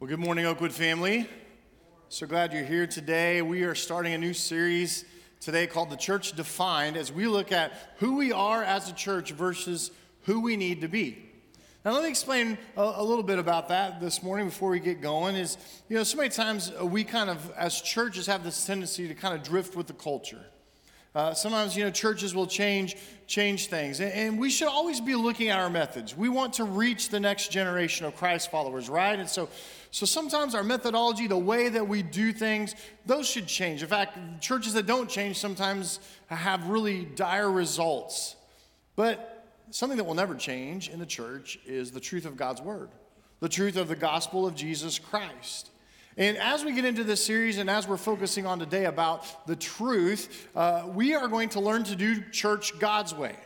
Well, good morning, Oakwood family. So glad you're here today. We are starting a new series today called The Church Defined as we look at who we are as a church versus who we need to be. Now, let me explain a, a, little bit about that this morning before we get going. Is, you know, so many times we kind of, as churches, have this tendency to kind of drift with the culture. Uh, sometimes, you know, churches will change, change things. And, and, we should always be looking at our methods. We want to reach the next generation of Christ followers, right? And so, so sometimes our methodology, the way that we do things, those should change. In fact, churches that don't change sometimes have really dire results. But something that will never change in the church is the truth of God's word, the truth of the gospel of Jesus Christ. And as we get into this series and as we're focusing on today about the truth, uh, we are going to learn to do church God's way.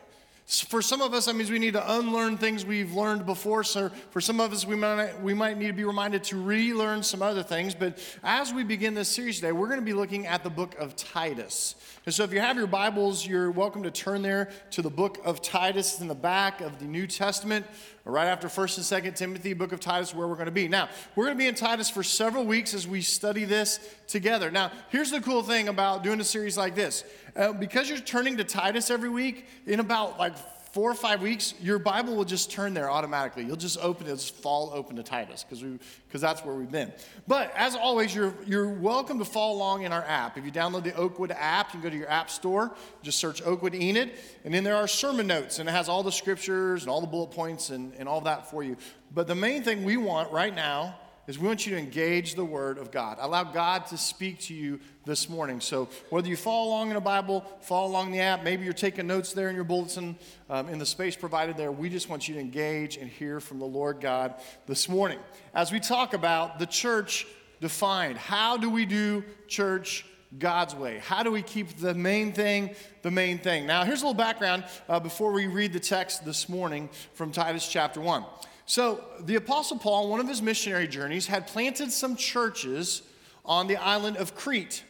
For some of us, that means we need to unlearn things we've learned before. So for some of us, we might, we might need to be reminded to relearn some other things. But as we begin this series today, we're going to be looking at the book of Titus. And so if you have your Bibles, you're welcome to turn there to the book of Titus in the back of the New Testament right after 1st and 2nd Timothy, book of Titus, where we're going to be. Now, we're going to be in Titus for several weeks as we study this together. Now, here's the cool thing about doing a series like this. Uh, because you're turning to Titus every week, in about like four or five weeks, your Bible will just turn there automatically. You'll just open it, just fall open to Titus because that's where we've been. But as always, you're you're welcome to follow along in our app. If you download the Oakwood app, you can go to your app store, just search Oakwood Enid, and then there are sermon notes, and it has all the scriptures and all the bullet points and, and all that for you. But the main thing we want right now is we want you to engage the Word of God. Allow God to speak to you this morning. So, whether you follow along in a Bible, follow along the app, maybe you're taking notes there in your bulletin, um, in the space provided there, we just want you to engage and hear from the Lord God this morning. As we talk about the church defined, how do we do church God's way? How do we keep the main thing the main thing? Now, here's a little background uh, before we read the text this morning from Titus chapter 1. So, the Apostle Paul, on one of his missionary journeys, had planted some churches on the island of Crete.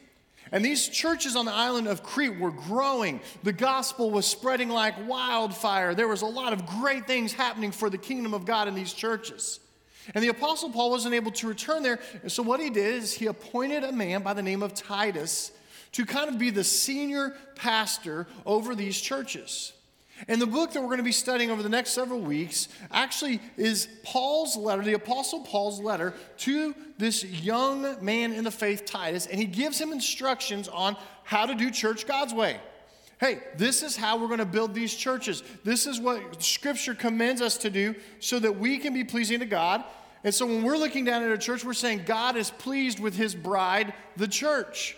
And these churches on the island of Crete were growing. The gospel was spreading like wildfire. There was a lot of great things happening for the kingdom of God in these churches. And the Apostle Paul wasn't able to return there. And so, what he did is he appointed a man by the name of Titus to kind of be the senior pastor over these churches. And the book that we're going to be studying over the next several weeks actually is Paul's letter, the Apostle Paul's letter to this young man in the faith, Titus, and he gives him instructions on how to do church God's way. Hey, this is how we're going to build these churches. This is what Scripture commends us to do so that we can be pleasing to God. And so when we're looking down at a church, we're saying God is pleased with his bride, the church.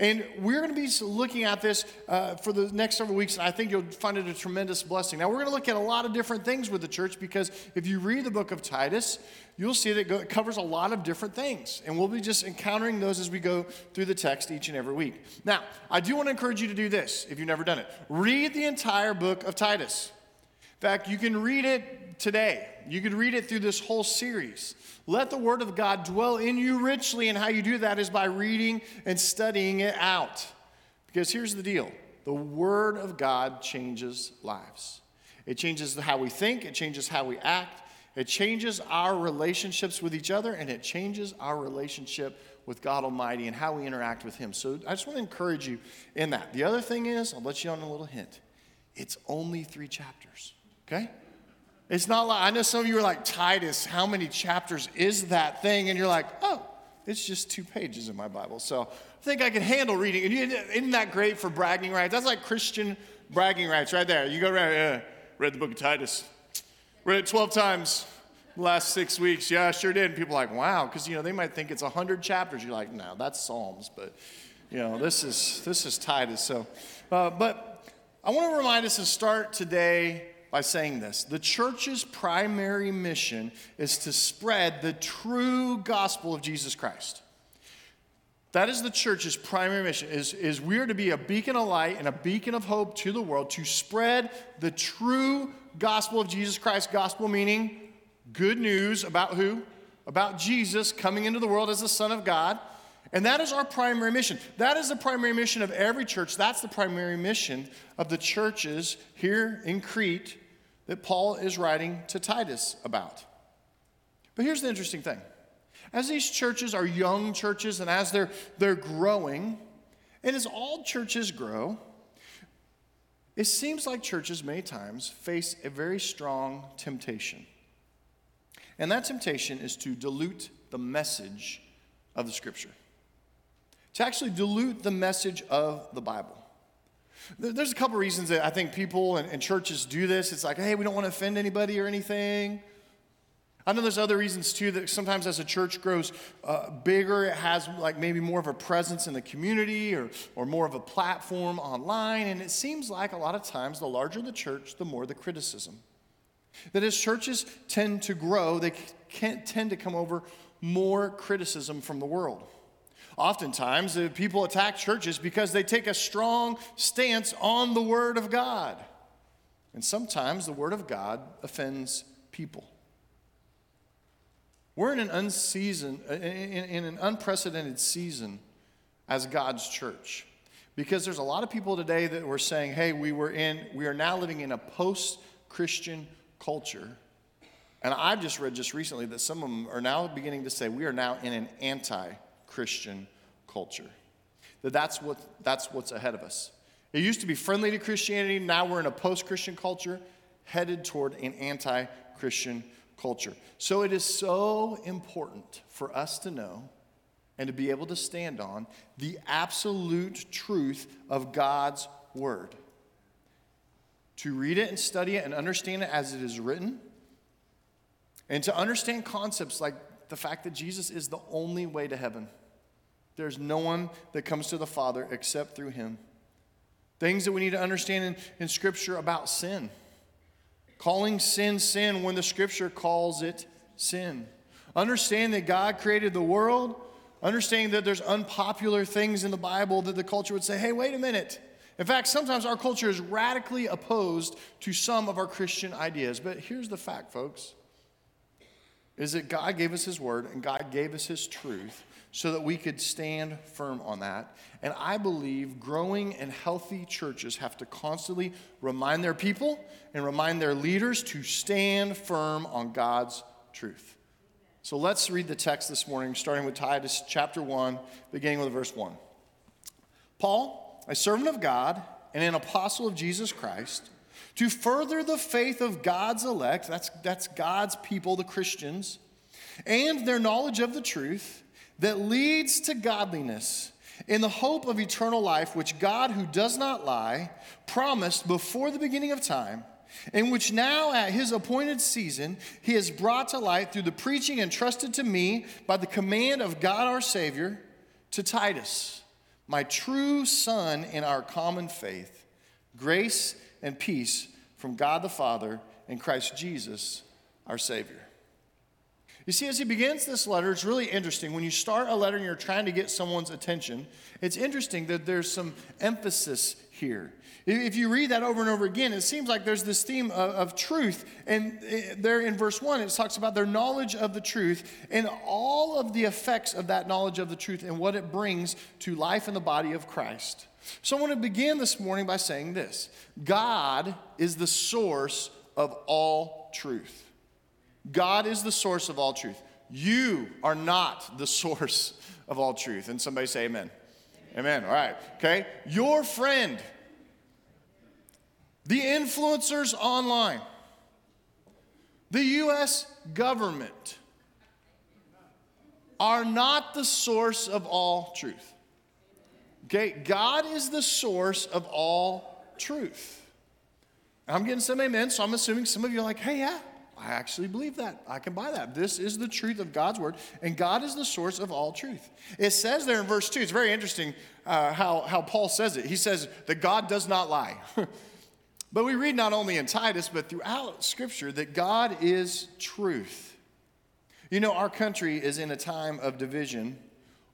And we're going to be looking at this uh, for the next several weeks, and I think you'll find it a tremendous blessing. Now, we're going to look at a lot of different things with the church because if you read the book of Titus, you'll see that it covers a lot of different things. And we'll be just encountering those as we go through the text each and every week. Now, I do want to encourage you to do this if you've never done it read the entire book of Titus. In fact, you can read it today, you can read it through this whole series. Let the Word of God dwell in you richly, and how you do that is by reading and studying it out. Because here's the deal the Word of God changes lives. It changes how we think, it changes how we act, it changes our relationships with each other, and it changes our relationship with God Almighty and how we interact with Him. So I just want to encourage you in that. The other thing is, I'll let you on a little hint it's only three chapters, okay? It's not like, I know some of you are like, Titus, how many chapters is that thing? And you're like, oh, it's just two pages in my Bible. So I think I can handle reading. And isn't that great for bragging rights? That's like Christian bragging rights right there. You go around, yeah, read the book of Titus. Read it 12 times last six weeks. Yeah, I sure did. And people are like, wow, because, you know, they might think it's 100 chapters. You're like, no, that's Psalms. But, you know, this is, this is Titus. So, uh, but I want to remind us to start today by saying this The church's primary mission is to spread the true gospel of Jesus Christ. That is the church's primary mission is, is we are to be a beacon of light and a beacon of hope to the world to spread the true gospel of Jesus Christ. Gospel meaning good news about who? About Jesus coming into the world as the Son of God. And that is our primary mission. That is the primary mission of every church. That's the primary mission of the churches here in Crete that Paul is writing to Titus about. But here's the interesting thing As these churches are young churches and as they're, they're growing, and as all churches grow, it seems like churches many times face a very strong temptation. And that temptation is to dilute the message of the scripture, to actually dilute the message of the Bible. There's a couple reasons that I think people and, and churches do this. It's like, hey, we don't want to offend anybody or anything. I know there's other reasons too that sometimes as a church grows uh, bigger, it has like maybe more of a presence in the community or, or more of a platform online. And it seems like a lot of times the larger the church, the more the criticism. That as churches tend to grow, they tend to come over more criticism from the world. Oftentimes, people attack churches because they take a strong stance on the Word of God. And sometimes the Word of God offends people. We're in an unseason, in, an unprecedented season as God's church. Because there's a lot of people today that were saying, hey, we were in, we are now living in a post-Christian culture. And I've just read just recently that some of them are now beginning to say we are now in an anti-Christian culture. That that's what that's what's ahead of us. It used to be friendly to Christianity, now we're in a post-Christian culture headed toward an anti-Christian culture. So it is so important for us to know and to be able to stand on the absolute truth of God's Word. To read it and study it and understand it as it is written, and to understand concepts like the fact that Jesus is the only way to heaven. There's no one that comes to the Father except through him. Things that we need to understand in, in Scripture about sin calling sin sin when the scripture calls it sin. Understand that God created the world, understanding that there's unpopular things in the Bible that the culture would say, hey, wait a minute. In fact, sometimes our culture is radically opposed to some of our Christian ideas. But here's the fact, folks is that God gave us His word and God gave us His truth so that we could stand firm on that. And I believe growing and healthy churches have to constantly remind their people and remind their leaders to stand firm on God's truth. So let's read the text this morning, starting with Titus chapter 1, beginning with verse 1. Paul, a servant of God and an apostle of Jesus Christ, to further the faith of God's elect, that's, that's God's people, the Christians, and their knowledge of the truth that leads to godliness in the hope of eternal life, which God, who does not lie, promised before the beginning of time, and which now at his appointed season he has brought to light through the preaching entrusted to me by the command of God our Savior to Titus, my true son in our common faith. Grace and peace from God the Father and Christ Jesus our Savior. You see, as he begins this letter, it's really interesting. When you start a letter and you're trying to get someone's attention, it's interesting that there's some emphasis here. If you read that over and over again, it seems like there's this theme of, of, truth. And eh, there in verse 1, it talks about their knowledge of the truth and all of the effects of that knowledge of the truth and what it brings to life in the body of Christ. So I want to begin this morning by saying this God is the source of all truth. God is the source of all truth. You are not the source of all truth. And somebody say amen. Amen. All right. Okay. Your friend, the influencers online, the U.S. government are not the source of all truth. Okay. God is the source of all truth. I'm getting some amen, so I'm assuming some of you are like, hey, yeah, I actually believe that. I can buy that. This is the truth of God's word, and God is the source of all truth. It says there in verse 2, it's very interesting uh, how, how Paul says it. He says that God does not lie. but we read not only in Titus, but throughout Scripture that God is truth. You know, our country is in a time of division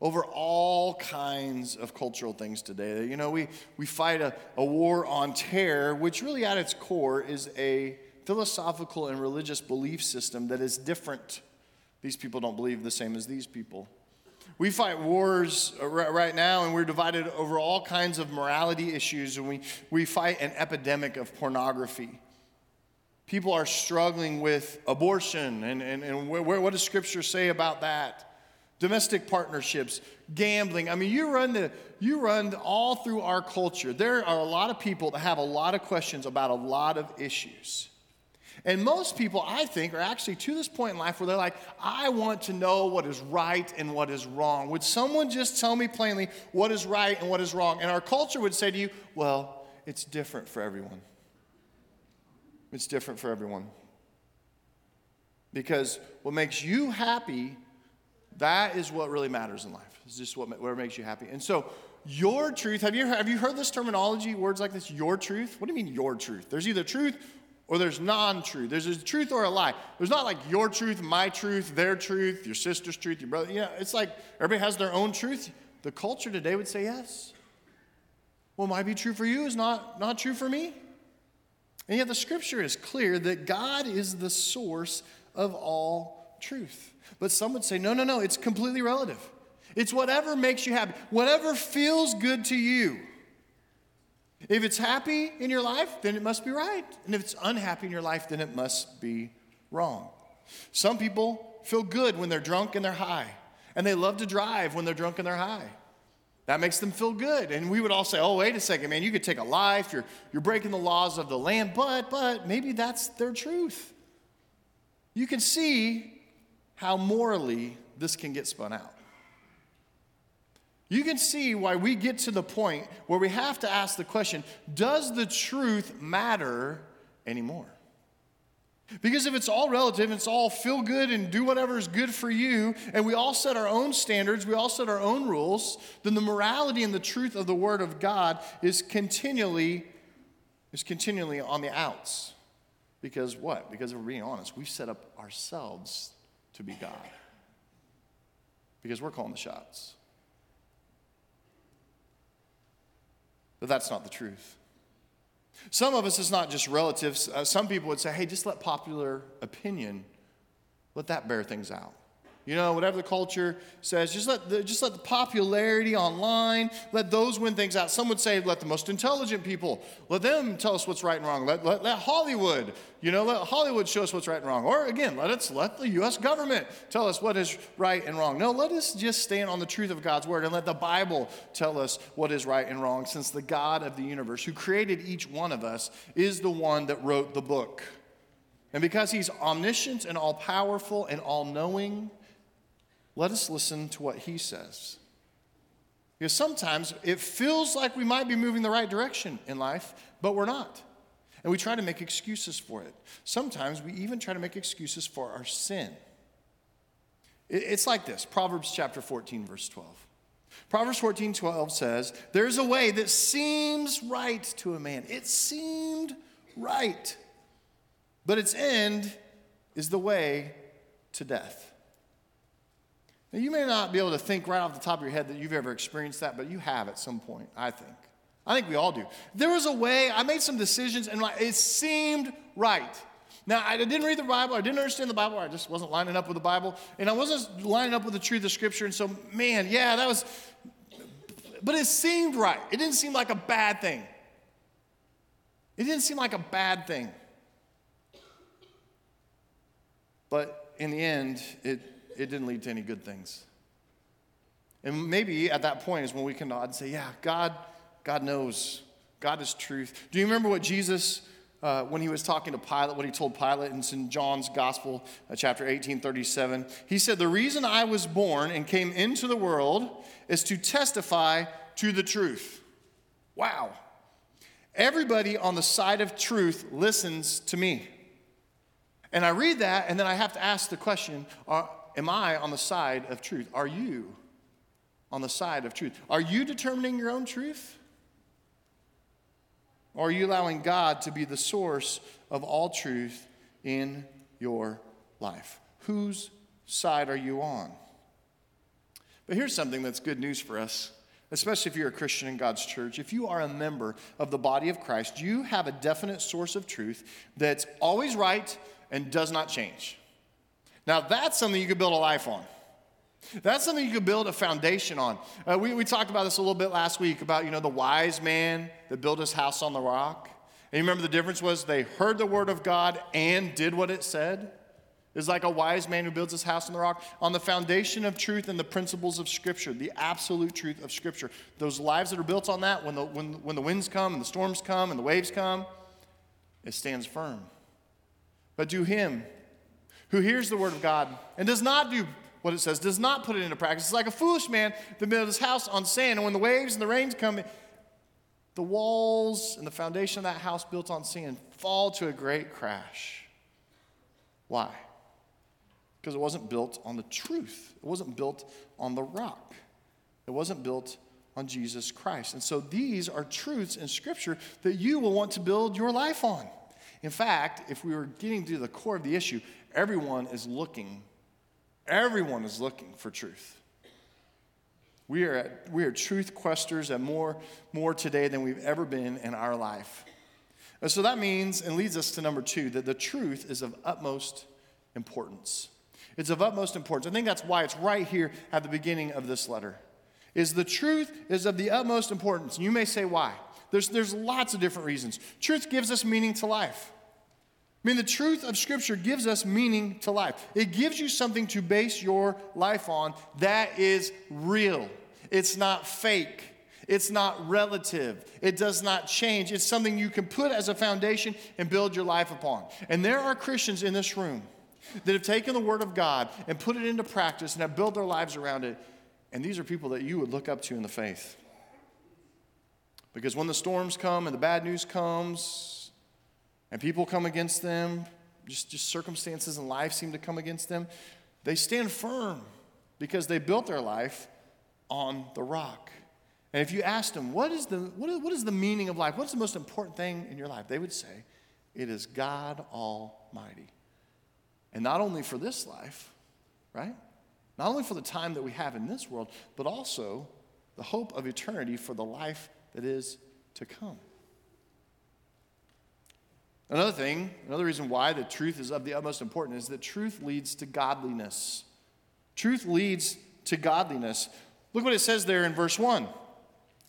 over all kinds of cultural things today. You know, we, we fight a, a war on terror, which really at its core is a philosophical and religious belief system that is different. These people don't believe the same as these people. We fight wars right now, and we're divided over all kinds of morality issues, and we, we fight an epidemic of pornography. People are struggling with abortion, and, and, and where, what does Scripture say about that? domestic partnerships, gambling. I mean, you run the you run all through our culture. There are a lot of people that have a lot of questions about a lot of issues. And most people, I think, are actually to this point in life where they're like, I want to know what is right and what is wrong. Would someone just tell me plainly what is right and what is wrong? And our culture would say to you, well, it's different for everyone. It's different for everyone. Because what makes you happy that is what really matters in life. It's just what, what makes you happy. And so, your truth, have you, have you heard this terminology, words like this, your truth? What do you mean, your truth? There's either truth or there's non truth. There's a truth or a lie. There's not like your truth, my truth, their truth, your sister's truth, your brother. You know, it's like everybody has their own truth. The culture today would say yes. What might be true for you is not, not true for me. And yet the scripture is clear that God is the source of all truth. But some would say, no, no, no, it's completely relative. It's whatever makes you happy, whatever feels good to you. If it's happy in your life, then it must be right. And if it's unhappy in your life, then it must be wrong. Some people feel good when they're drunk and they're high, and they love to drive when they're drunk and they're high. That makes them feel good. And we would all say, oh, wait a second, man, you could take a life, you're, you're breaking the laws of the land, but, but maybe that's their truth. You can see how morally this can get spun out. You can see why we get to the point where we have to ask the question Does the truth matter anymore? Because if it's all relative, it's all feel good and do whatever is good for you, and we all set our own standards, we all set our own rules, then the morality and the truth of the Word of God is continually, is continually on the outs. Because what? Because if we're being honest, we've set up ourselves to be God. Because we're calling the shots. But that's not the truth. Some of us, it's not just relatives. Uh, some people would say, hey, just let popular opinion, let that bear things out. You know, whatever the culture says, just let the, just let the popularity online, let those win things out. Some would say, let the most intelligent people, let them tell us what's right and wrong. Let, let, let Hollywood, you know, let Hollywood show us what's right and wrong. Or again, let us let the U.S. government tell us what is right and wrong. No, let us just stand on the truth of God's word and let the Bible tell us what is right and wrong, since the God of the universe, who created each one of us, is the one that wrote the book. And because he's omniscient and all powerful and all knowing, let us listen to what he says. Because sometimes it feels like we might be moving the right direction in life, but we're not. And we try to make excuses for it. Sometimes we even try to make excuses for our sin. It's like this Proverbs chapter 14, verse 12. Proverbs 14, 12 says, There's a way that seems right to a man. It seemed right, but its end is the way to death. Now, you may not be able to think right off the top of your head that you've ever experienced that, but you have at some point, I think. I think we all do. There was a way, I made some decisions, and it seemed right. Now, I didn't read the Bible, I didn't understand the Bible, I just wasn't lining up with the Bible, and I wasn't lining up with the truth of Scripture, and so, man, yeah, that was, but it seemed right. It didn't seem like a bad thing. It didn't seem like a bad thing. But in the end, it it didn't lead to any good things. And maybe at that point is when we can nod and say, yeah, God, God knows. God is truth. Do you remember what Jesus, uh, when he was talking to Pilate, what he told Pilate in St. John's Gospel, uh, chapter 18, 37? He said, The reason I was born and came into the world is to testify to the truth. Wow. Everybody on the side of truth listens to me. And I read that, and then I have to ask the question are, Am I on the side of truth? Are you on the side of truth? Are you determining your own truth? Or are you allowing God to be the source of all truth in your life? Whose side are you on? But here's something that's good news for us, especially if you're a Christian in God's church. If you are a member of the body of Christ, you have a definite source of truth that's always right and does not change. Now, that's something you could build a life on. That's something you could build a foundation on. Uh, we, we talked about this a little bit last week about, you know, the wise man that built his house on the rock. And you remember the difference was they heard the word of God and did what it said? It's like a wise man who builds his house on the rock, on the foundation of truth and the principles of Scripture, the absolute truth of Scripture. Those lives that are built on that, when the, when, when the winds come and the storms come and the waves come, it stands firm. But do him who hears the word of God and does not do what it says, does not put it into practice. It's like a foolish man that built his house on sand, and when the waves and the rains come, the walls and the foundation of that house built on sand fall to a great crash. Why? Because it wasn't built on the truth, it wasn't built on the rock, it wasn't built on Jesus Christ. And so these are truths in Scripture that you will want to build your life on. In fact, if we were getting to the core of the issue, everyone is looking, everyone is looking for truth. We are, at, we are truth questers and more, more today than we've ever been in our life. And so that means and leads us to number two that the truth is of utmost importance. It's of utmost importance. I think that's why it's right here at the beginning of this letter. Is the truth is of the utmost importance. You may say why. There's, there's lots of different reasons. Truth gives us meaning to life. I mean, the truth of Scripture gives us meaning to life. It gives you something to base your life on that is real. It's not fake. It's not relative. It does not change. It's something you can put as a foundation and build your life upon. And there are Christians in this room that have taken the Word of God and put it into practice and have built their lives around it. And these are people that you would look up to in the faith. Because when the storms come and the bad news comes and people come against them, just, just circumstances in life seem to come against them, they stand firm because they built their life on the rock. And if you asked them, what is, the, what, is, what is the meaning of life? What's the most important thing in your life? They would say, it is God Almighty. And not only for this life, right? Not only for the time that we have in this world, but also the hope of eternity for the life that is to come. Another thing, another reason why the truth is of the utmost importance is that truth leads to godliness. Truth leads to godliness. Look what it says there in verse 1.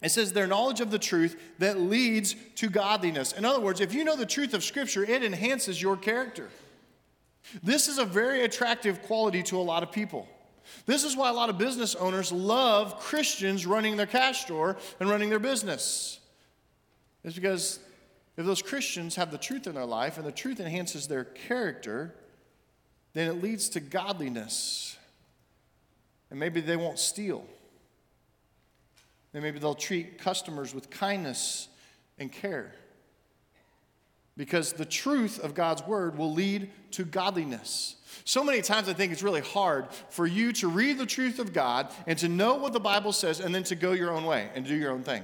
It says their knowledge of the truth that leads to godliness. In other words, if you know the truth of Scripture, it enhances your character. This is a very attractive quality to a lot of people. This is why a lot of business owners love Christians running their cash store and running their business. It's because if those Christians have the truth in their life and the truth enhances their character, then it leads to godliness. And maybe they won't steal. And maybe they'll treat customers with kindness and care because the truth of God's word will lead to godliness. So many times I think it's really hard for you to read the truth of God and to know what the Bible says and then to go your own way and do your own thing.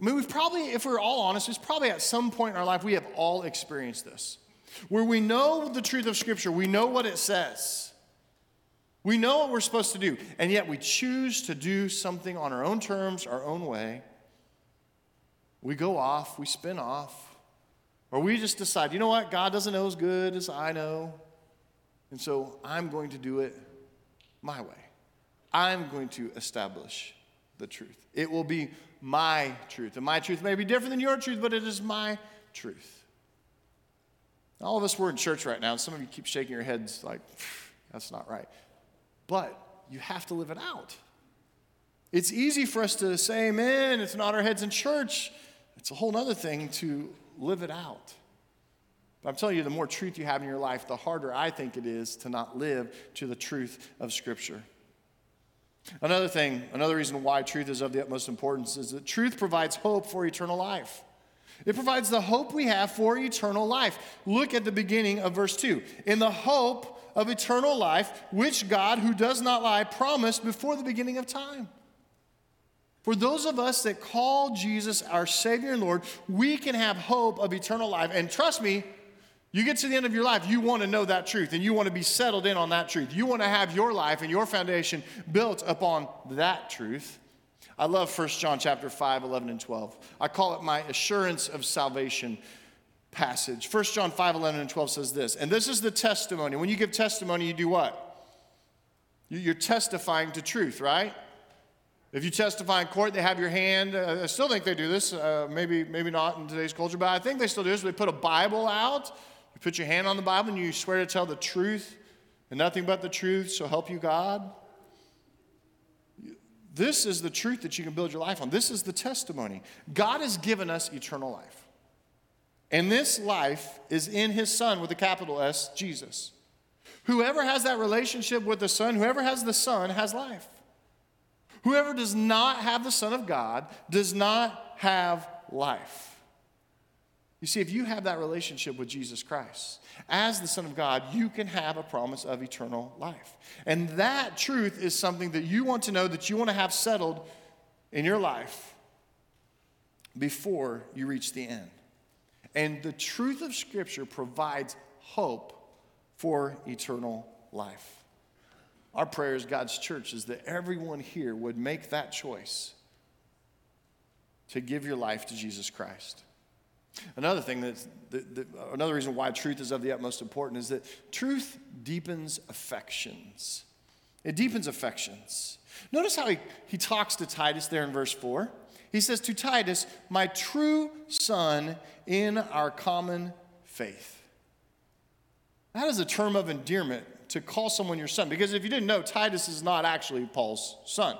I mean, we've probably, if we're all honest, it's probably at some point in our life we have all experienced this. Where we know the truth of Scripture, we know what it says, we know what we're supposed to do, and yet we choose to do something on our own terms, our own way. We go off, we spin off, or we just decide, you know what, God doesn't know as good as I know, and so I'm going to do it my way. I'm going to establish the truth. It will be my truth. And my truth may be different than your truth, but it is my truth. All of us, we're in church right now, and some of you keep shaking your heads like, that's not right. But you have to live it out. It's easy for us to say amen, it's not our heads in church. It's a whole other thing to live it out. But I'm telling you, the more truth you have in your life, the harder I think it is to not live to the truth of Scripture. Another thing, another reason why truth is of the utmost importance is that truth provides hope for eternal life. It provides the hope we have for eternal life. Look at the beginning of verse 2. In the hope of eternal life, which God, who does not lie, promised before the beginning of time. For those of us that call Jesus our Savior and Lord, we can have hope of eternal life. And trust me, you get to the end of your life, you want to know that truth and you want to be settled in on that truth. You want to have your life and your foundation built upon that truth. I love 1 John chapter 5, 11 and 12. I call it my assurance of salvation passage. 1 John 5, 11 and 12 says this, and this is the testimony. When you give testimony, you do what? You're testifying to truth, right? If you testify in court, they have your hand. Uh, I still think they do this. Uh, maybe, maybe not in today's culture, but I think they still do this. They put a Bible out You put your hand on the Bible and you swear to tell the truth and nothing but the truth, so help you God. This is the truth that you can build your life on. This is the testimony. God has given us eternal life. And this life is in his Son with a capital S, Jesus. Whoever has that relationship with the Son, whoever has the Son, has life. Whoever does not have the Son of God does not have life. You see, if you have that relationship with Jesus Christ, as the Son of God, you can have a promise of eternal life. And that truth is something that you want to know, that you want to have settled in your life before you reach the end. And the truth of Scripture provides hope for eternal life. Our prayer as God's church is that everyone here would make that choice to give your life to Jesus Christ. Another thing that's the, the, another reason why truth is of the utmost importance is that truth deepens affections. It deepens affections. Notice how he, he talks to Titus there in verse 4. He says, To Titus, my true son in our common faith. That is a term of endearment to call someone your son. Because if you didn't know, Titus is not actually Paul's son.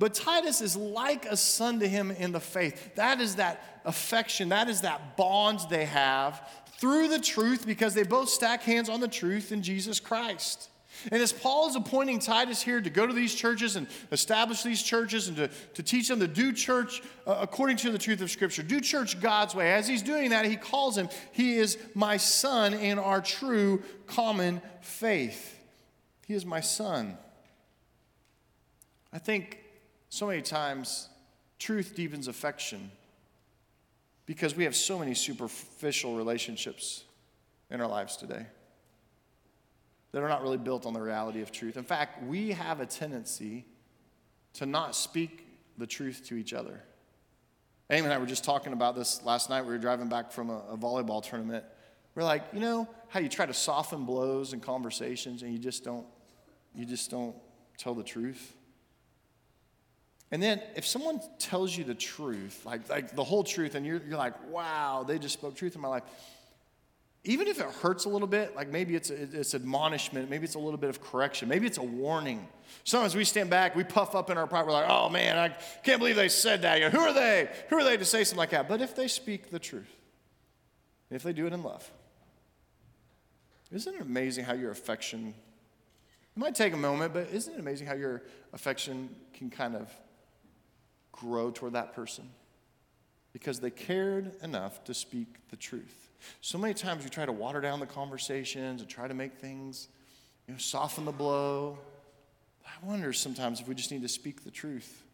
But Titus is like a son to him in the faith. That is that affection, that is that bond they have through the truth because they both stack hands on the truth in Jesus Christ. And as Paul is appointing Titus here to go to these churches and establish these churches and to, to teach them to do church uh, according to the truth of Scripture, do church God's way, as he's doing that, he calls him, He is my son in our true common faith. He is my son. I think so many times truth deepens affection because we have so many superficial relationships in our lives today that are not really built on the reality of truth. In fact, we have a tendency to not speak the truth to each other. Amy and I were just talking about this last night. We were driving back from a, a volleyball tournament. We're like, you know how you try to soften blows in conversations and you just don't, you just don't tell the truth. And then if someone tells you the truth, like, like the whole truth, and you're, you're like, wow, they just spoke truth in my life, even if it hurts a little bit, like maybe it's, it's admonishment, maybe it's a little bit of correction, maybe it's a warning. Sometimes we stand back, we puff up in our pride, we're like, oh man, I can't believe they said that. Who are they? Who are they to say something like that? But if they speak the truth, if they do it in love, isn't it amazing how your affection, it might take a moment, but isn't it amazing how your affection can kind of grow toward that person? Because they cared enough to speak the truth. So many times we try to water down the conversations and try to make things, you know, soften the blow. I wonder sometimes if we just need to speak the truth,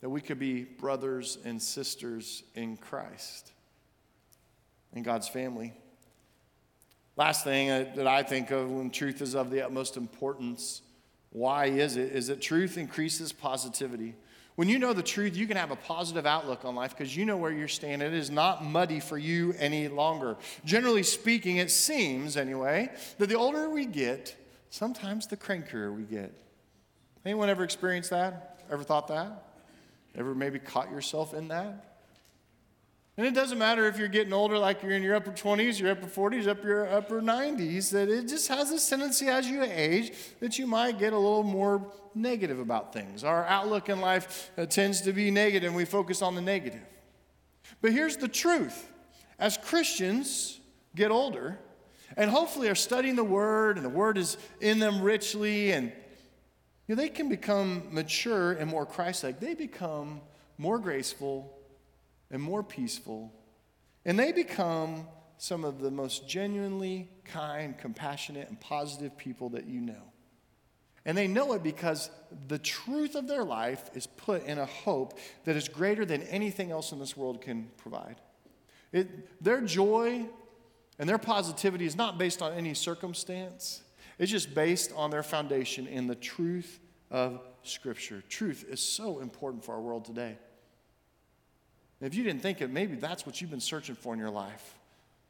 that we could be brothers and sisters in Christ, in God's family. Last thing uh, that I think of when truth is of the utmost importance, why is it? Is that truth increases positivity. When you know the truth, you can have a positive outlook on life because you know where you're standing. It is not muddy for you any longer. Generally speaking, it seems, anyway, that the older we get, sometimes the crankier we get. Anyone ever experienced that? Ever thought that? Ever maybe caught yourself in that? And it doesn't matter if you're getting older, like you're in your upper 20s, your upper 40s, up your upper 90s, that it just has this tendency as you age that you might get a little more negative about things. Our outlook in life uh, tends to be negative, and we focus on the negative. But here's the truth as Christians get older, and hopefully are studying the Word, and the Word is in them richly, and you know, they can become mature and more Christ like. They become more graceful and more peaceful. And they become some of the most genuinely kind, compassionate, and positive people that you know. And they know it because the truth of their life is put in a hope that is greater than anything else in this world can provide. It, their joy and their positivity is not based on any circumstance, it's just based on their foundation in the truth of Scripture. Truth is so important for our world today. If you didn't think it, maybe that's what you've been searching for in your life.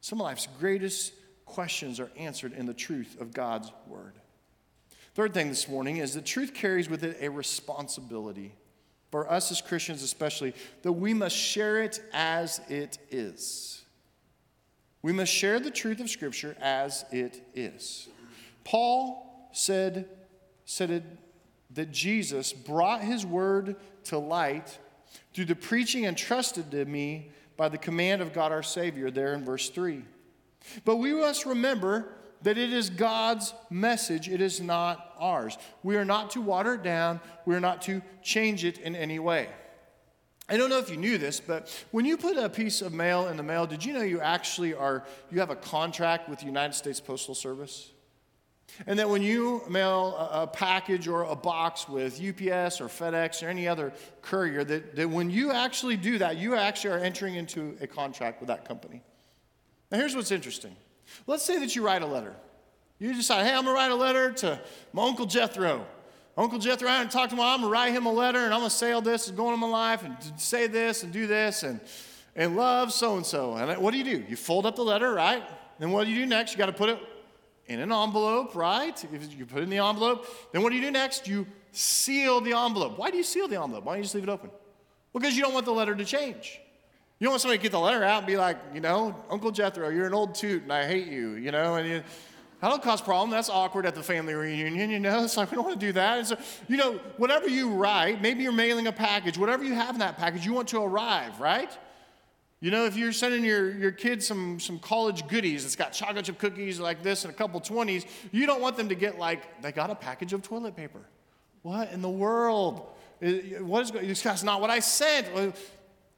Some of life's greatest questions are answered in the truth of God's word. Third thing this morning is that truth carries with it a responsibility. For us as Christians, especially, that we must share it as it is. We must share the truth of Scripture as it is. Paul said, said it, that Jesus brought his word to light through the preaching entrusted to me by the command of God our Savior, there in verse 3. But we must remember that it is God's message, it is not ours. We are not to water it down, we are not to change it in any way. I don't know if you knew this, but when you put a piece of mail in the mail, did you know you actually are, you have a contract with the United States Postal Service? And that when you mail a, package or a box with UPS or FedEx or any other courier, that, that when you actually do that, you actually are entering into a contract with that company. Now, here's what's interesting. Let's say that you write a letter. You decide, hey, I'm gonna write a letter to my Uncle Jethro. Uncle Jethro, I'm gonna talk to him, I'm gonna write him a letter and I'm gonna say all this is going on in my life and say this and do this and, and love so and so. And what do you do? You fold up the letter, right? Then what do you do next? You gotta put it in an envelope, right? If you put it in the envelope, then what do you do next? You seal the envelope. Why do you seal the envelope? Why don't you just leave it open? Well, because you don't want the letter to change. You don't want somebody to get the letter out and be like, you know, Uncle Jethro, you're an old toot and I hate you, you know, and you, that'll cause problem. That's awkward at the family reunion, you know. It's like we don't want to do that. And so, you know, whatever you write, maybe you're mailing a package, whatever you have in that package, you want to arrive, right? You know, if you're sending your, your kids some, some college goodies, it's got chocolate chip cookies like this and a couple 20s, you don't want them to get like, they got a package of toilet paper. What in the world? What is going That's not what I sent.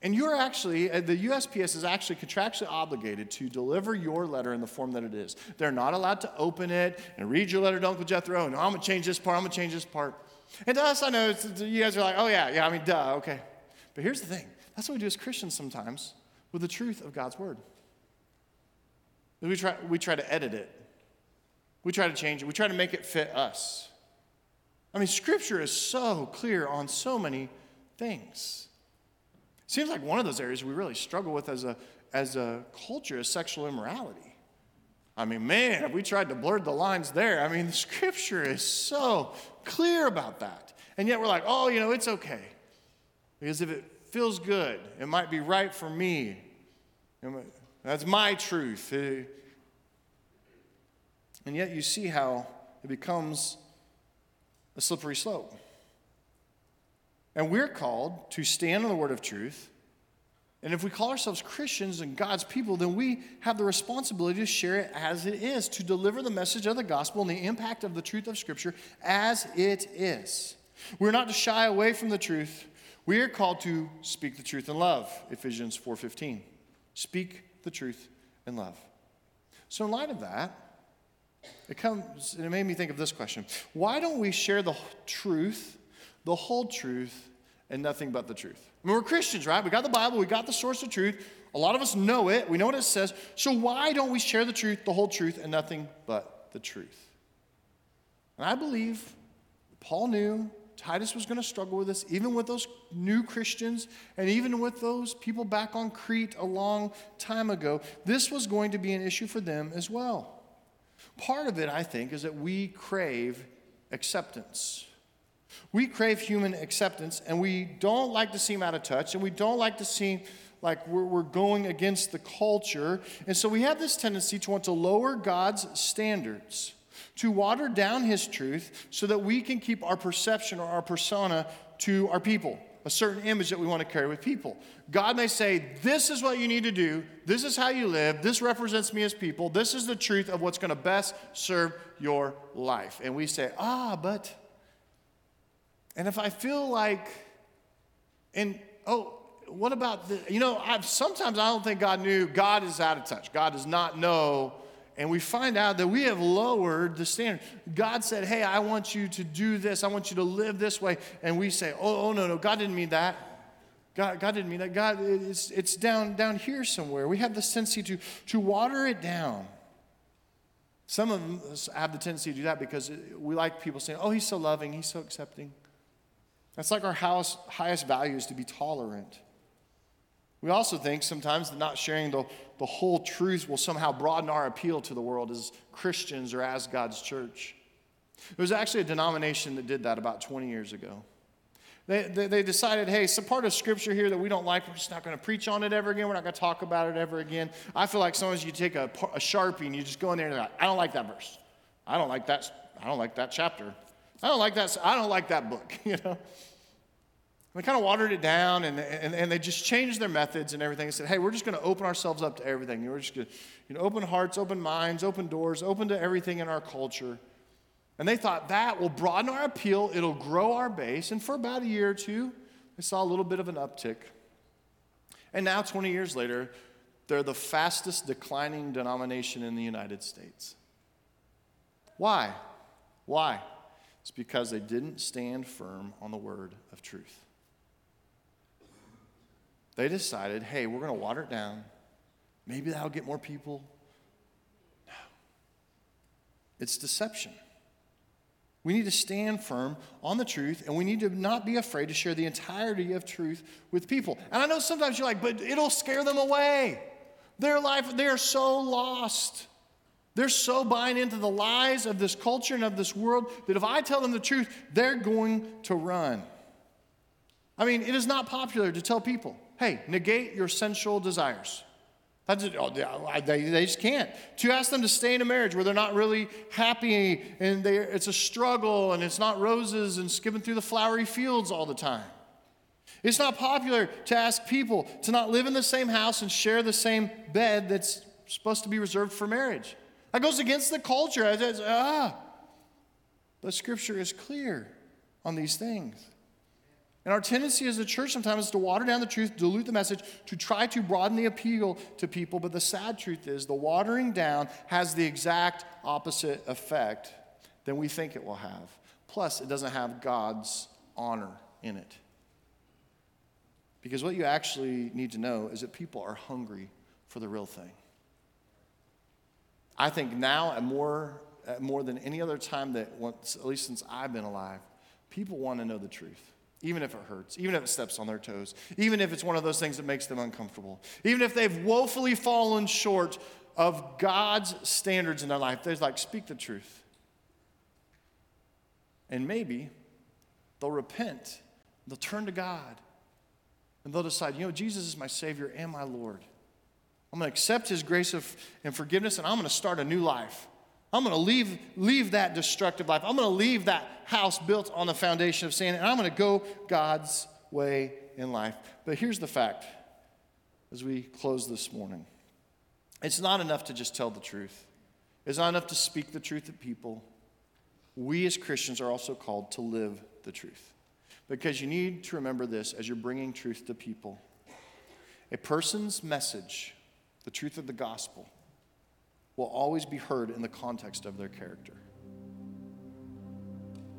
And you're actually, uh, the USPS is actually contractually obligated to deliver your letter in the form that it is. They're not allowed to open it and read your letter to Uncle Jethro, and I'm gonna change this part, I'm gonna change this part. And to us, I know you guys are like, oh yeah, yeah, I mean, duh, okay. But here's the thing that's what we do as Christians sometimes with the truth of God's word. We try, we try to edit it, we try to change it, we try to make it fit us. I mean, Scripture is so clear on so many things. Seems like one of those areas we really struggle with as a, as a culture is sexual immorality. I mean, man, if we tried to blur the lines there, I mean, the scripture is so clear about that. And yet we're like, oh, you know, it's okay. Because if it feels good, it might be right for me. That's my truth. And yet you see how it becomes a slippery slope. And we're called to stand on the word of truth. And if we call ourselves Christians and God's people, then we have the responsibility to share it as it is, to deliver the message of the gospel and the impact of the truth of Scripture as it is. We're not to shy away from the truth. We are called to speak the truth in love, Ephesians 4:15. Speak the truth in love. So in light of that, it comes and it made me think of this question. Why don't we share the truth the whole truth, and nothing but the truth. I mean, we're Christians, right? We got the Bible, we got the source of truth. A lot of us know it, we know what it says. So why don't we share the truth, the whole truth, and nothing but the truth? And I believe Paul knew Titus was going to struggle with this, even with those new Christians and even with those people back on Crete a long time ago. This was going to be an issue for them as well. Part of it, I think, is that we crave acceptance. We crave human acceptance, and we don't like to seem out of touch, and we don't like to seem like we're, we're going against the culture. And so we have this tendency to want to lower God's standards, to water down His truth, so that we can keep our perception or our persona to our people, a certain image that we want to carry with people. God may say, This is what you need to do, this is how you live, this represents me as people, this is the truth of what's going to best serve your life. And we say, Ah, but and if I feel like, and oh, what about the, you know, I've, sometimes I don't think God knew. God is out of touch. God does not know. And we find out that we have lowered the standard. God said, Hey, I want you to do this. I want you to live this way. And we say, Oh, oh no, no, God didn't mean that. God, God didn't mean that. God, it's, it's down, down here somewhere. We have the tendency to, to water it down. Some of us have the tendency to do that because we like people saying, Oh, he's so loving, he's so accepting. That's like our house, highest value is to be tolerant. We also think sometimes that not sharing the, the whole truth will somehow broaden our appeal to the world as Christians or as God's church. There was actually a denomination that did that about 20 years ago. They, they, they, decided, hey, some part of scripture here that we don't like, we're just not going to preach on it ever again. We're not going to talk about it ever again. I feel like sometimes you take a, a Sharpie and you just go in there and like, I don't like that verse. I don't like that, I don't like that chapter. I don't like that, I don't like that book, you know? They kind of watered it down and, and, and they just changed their methods and everything and said, hey, we're just going to open ourselves up to everything. We're just going to you know, open hearts, open minds, open doors, open to everything in our culture. And they thought that will broaden our appeal, it'll grow our base. And for about a year or two, they saw a little bit of an uptick. And now, 20 years later, they're the fastest declining denomination in the United States. Why? Why? It's because they didn't stand firm on the word of truth. They decided, hey, we're going to water it down. Maybe that'll get more people. No. It's deception. We need to stand firm on the truth, and we need to not be afraid to share the entirety of truth with people. And I know sometimes you're like, but it'll scare them away. Their life, they are so lost. They're so buying into the lies of this culture and of this world that if I tell them the truth, they're going to run. I mean, it is not popular to tell people hey, negate your sensual desires. That's. Oh, they, they just can't. To ask them to stay in a marriage where they're not really happy and it's a struggle and it's not roses and skipping through the flowery fields all the time. It's not popular to ask people to not live in the same house and share the same bed that's supposed to be reserved for marriage. That goes against the culture. It's, ah. But scripture is clear on these things. And our tendency as a church sometimes is to water down the truth, dilute the message, to try to broaden the appeal to people. But the sad truth is, the watering down has the exact opposite effect than we think it will have. Plus, it doesn't have God's honor in it. Because what you actually need to know is that people are hungry for the real thing. I think now, and more, more than any other time that, once, at least since I've been alive, people want to know the truth even if it hurts, even if it steps on their toes, even if it's one of those things that makes them uncomfortable, even if they've woefully fallen short of God's standards in their life, they're like, speak the truth. And maybe they'll repent, they'll turn to God, and they'll decide, you know, Jesus is my Savior and my Lord. I'm going to accept His grace of, and forgiveness, and I'm going to start a new life. I'm going to leave, leave that destructive life. I'm going to leave that house built on the foundation of sin, and I'm going to go God's way in life. But here's the fact as we close this morning it's not enough to just tell the truth, it's not enough to speak the truth to people. We as Christians are also called to live the truth. Because you need to remember this as you're bringing truth to people. A person's message, the truth of the gospel, will always be heard in the context of their character.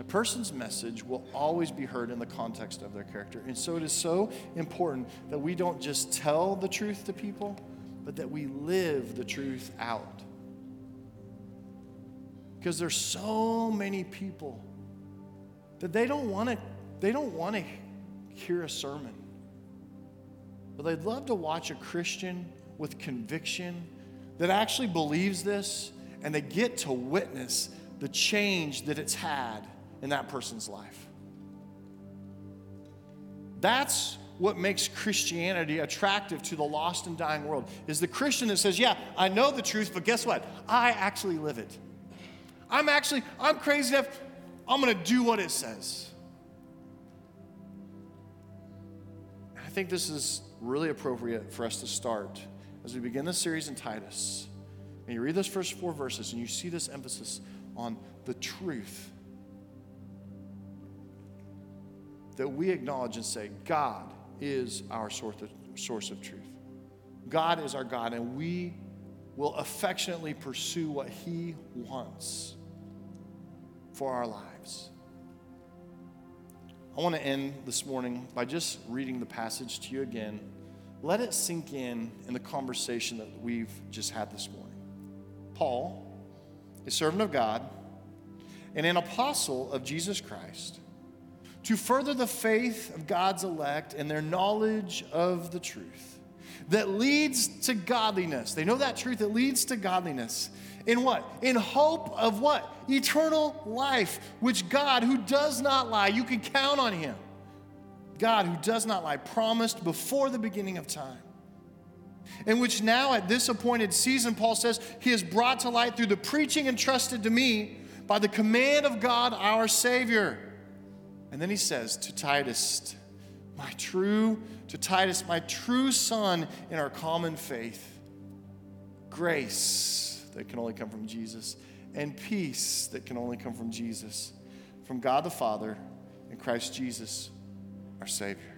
A person's message will always be heard in the context of their character. And so it is so important that we don't just tell the truth to people, but that we live the truth out. Because there's so many people that they don't want to they don't want to hear a sermon. But they'd love to watch a Christian with conviction that actually believes this and they get to witness the change that it's had in that person's life. That's what makes Christianity attractive to the lost and dying world is the Christian that says, "Yeah, I know the truth, but guess what? I actually live it. I'm actually I'm crazy enough I'm going to do what it says." I think this is really appropriate for us to start as we begin this series in Titus, and you read those first four verses and you see this emphasis on the truth, that we acknowledge and say, God is our source of, source of truth. God is our God, and we will affectionately pursue what He wants for our lives. I want to end this morning by just reading the passage to you again let it sink in in the conversation that we've just had this morning. Paul, a servant of God and an apostle of Jesus Christ, to further the faith of God's elect and their knowledge of the truth that leads to godliness. They know that truth that leads to godliness. In what? In hope of what? Eternal life, which God, who does not lie, you can count on him God who does not lie, promised before the beginning of time. In which now, at this appointed season, Paul says, He has brought to light through the preaching entrusted to me by the command of God our Savior. And then he says to Titus, my true, to Titus, my true son in our common faith, grace that can only come from Jesus, and peace that can only come from Jesus, from God the Father and Christ Jesus, our Savior.